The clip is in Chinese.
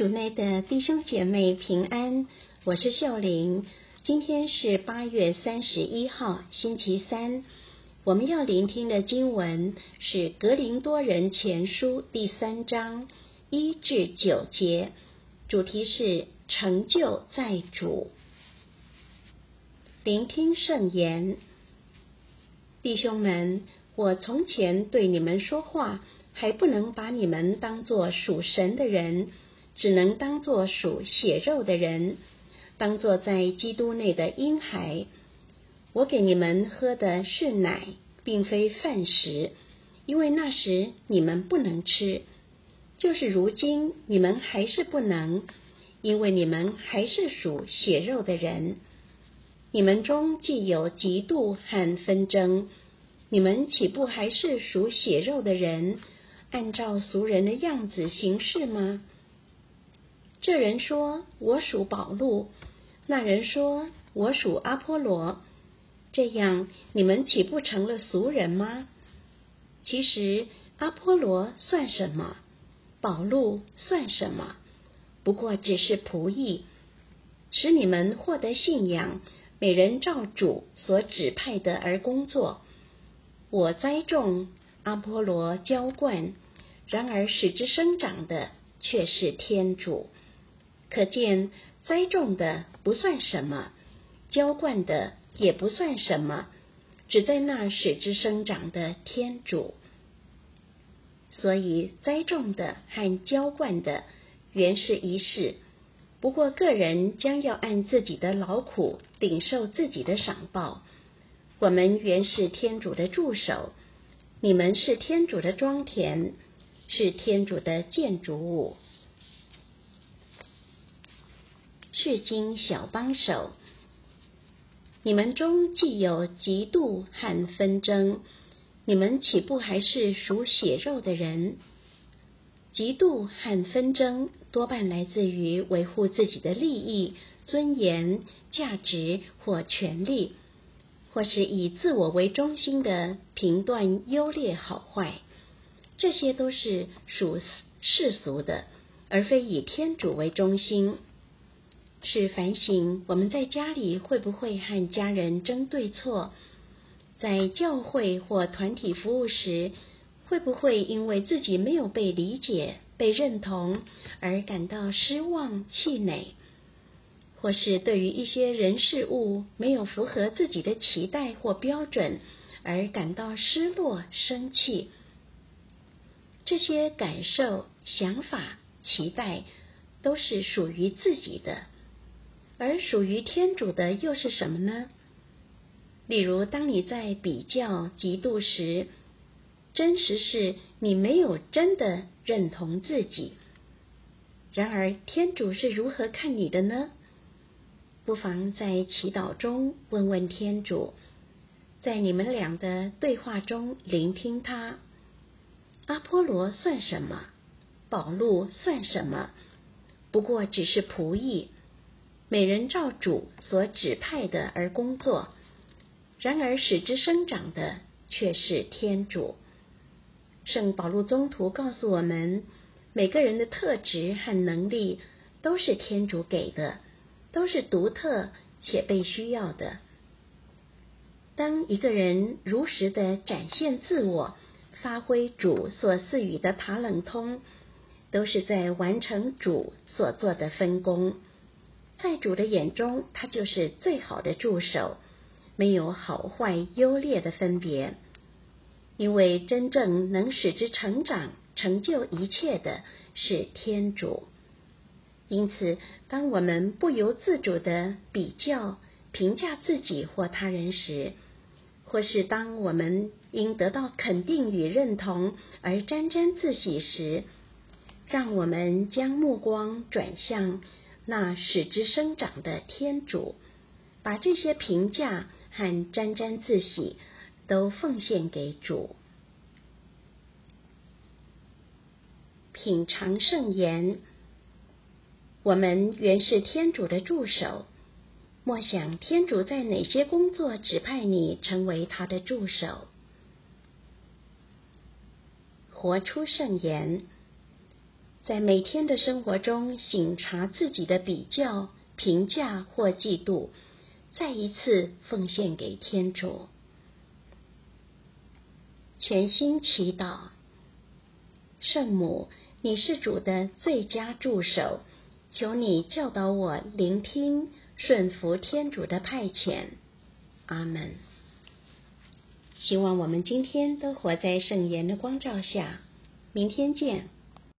主内的弟兄姐妹平安，我是秀玲。今天是八月三十一号，星期三。我们要聆听的经文是《格林多人前书》第三章一至九节，主题是成就在主。聆听圣言，弟兄们，我从前对你们说话，还不能把你们当作属神的人，只能当作属血肉的人，当作在基督内的婴孩。我给你们喝的是奶，并非饭食，因为那时你们不能吃。就是如今你们还是不能，因为你们还是属血肉的人。你们中既有嫉妒和纷争，你们岂不还是属血肉的人，按照俗人的样子行事吗？这人说：“我属宝禄。”那人说：“我属阿波罗。”这样，你们岂不成了俗人吗？其实，阿波罗算什么？宝禄算什么？不过只是仆役，使你们获得信仰。每人照主所指派的而工作，我栽种，阿波罗浇灌，然而使之生长的却是天主。可见栽种的不算什么，浇灌的也不算什么，只在那使之生长的天主。所以栽种的和浇灌的原是一事。不过，个人将要按自己的劳苦领受自己的赏报。我们原是天主的助手，你们是天主的庄田，是天主的建筑物。至今小帮手，你们中既有嫉妒和纷争，你们岂不还是属血肉的人？嫉妒和纷争多半来自于维护自己的利益、尊严、价值或权利，或是以自我为中心的评断优劣好坏。这些都是属世俗的，而非以天主为中心。是反省我们在家里会不会和家人争对错，在教会或团体服务时，会不会因为自己没有被理解、被认同而感到失望、气馁？或是对于一些人事物没有符合自己的期待或标准而感到失落、生气？这些感受、想法、期待都是属于自己的，而属于天主的又是什么呢？例如，当你在比较、嫉妒时，真实是你没有真的认同自己。然而，天主是如何看你的呢？不妨在祈祷中问问天主，在你们俩的对话中聆听他。阿波罗算什么？保禄算什么？不过只是仆役，每人照主所指派的而工作。然而，使之生长的却是天主。圣保禄宗徒告诉我们，每个人的特质和能力都是天主给的，都是独特且被需要的。当一个人如实的展现自我，发挥主所赐予的塔冷通，都是在完成主所做的分工。在主的眼中，他就是最好的助手，没有好坏优劣的分别。因为真正能使之成长、成就一切的是天主，因此，当我们不由自主地比较、评价自己或他人时，或是当我们因得到肯定与认同而沾沾自喜时，让我们将目光转向那使之生长的天主，把这些评价和沾沾自喜，都奉献给主，品尝圣言。我们原是天主的助手，默想天主在哪些工作指派你成为他的助手，活出圣言。在每天的生活中省察自己的比较、评价或嫉妒，再一次奉献给天主。全心祈祷，圣母，你是主的最佳助手，求你教导我聆听、顺服天主的派遣。阿门。希望我们今天都活在圣言的光照下。明天见。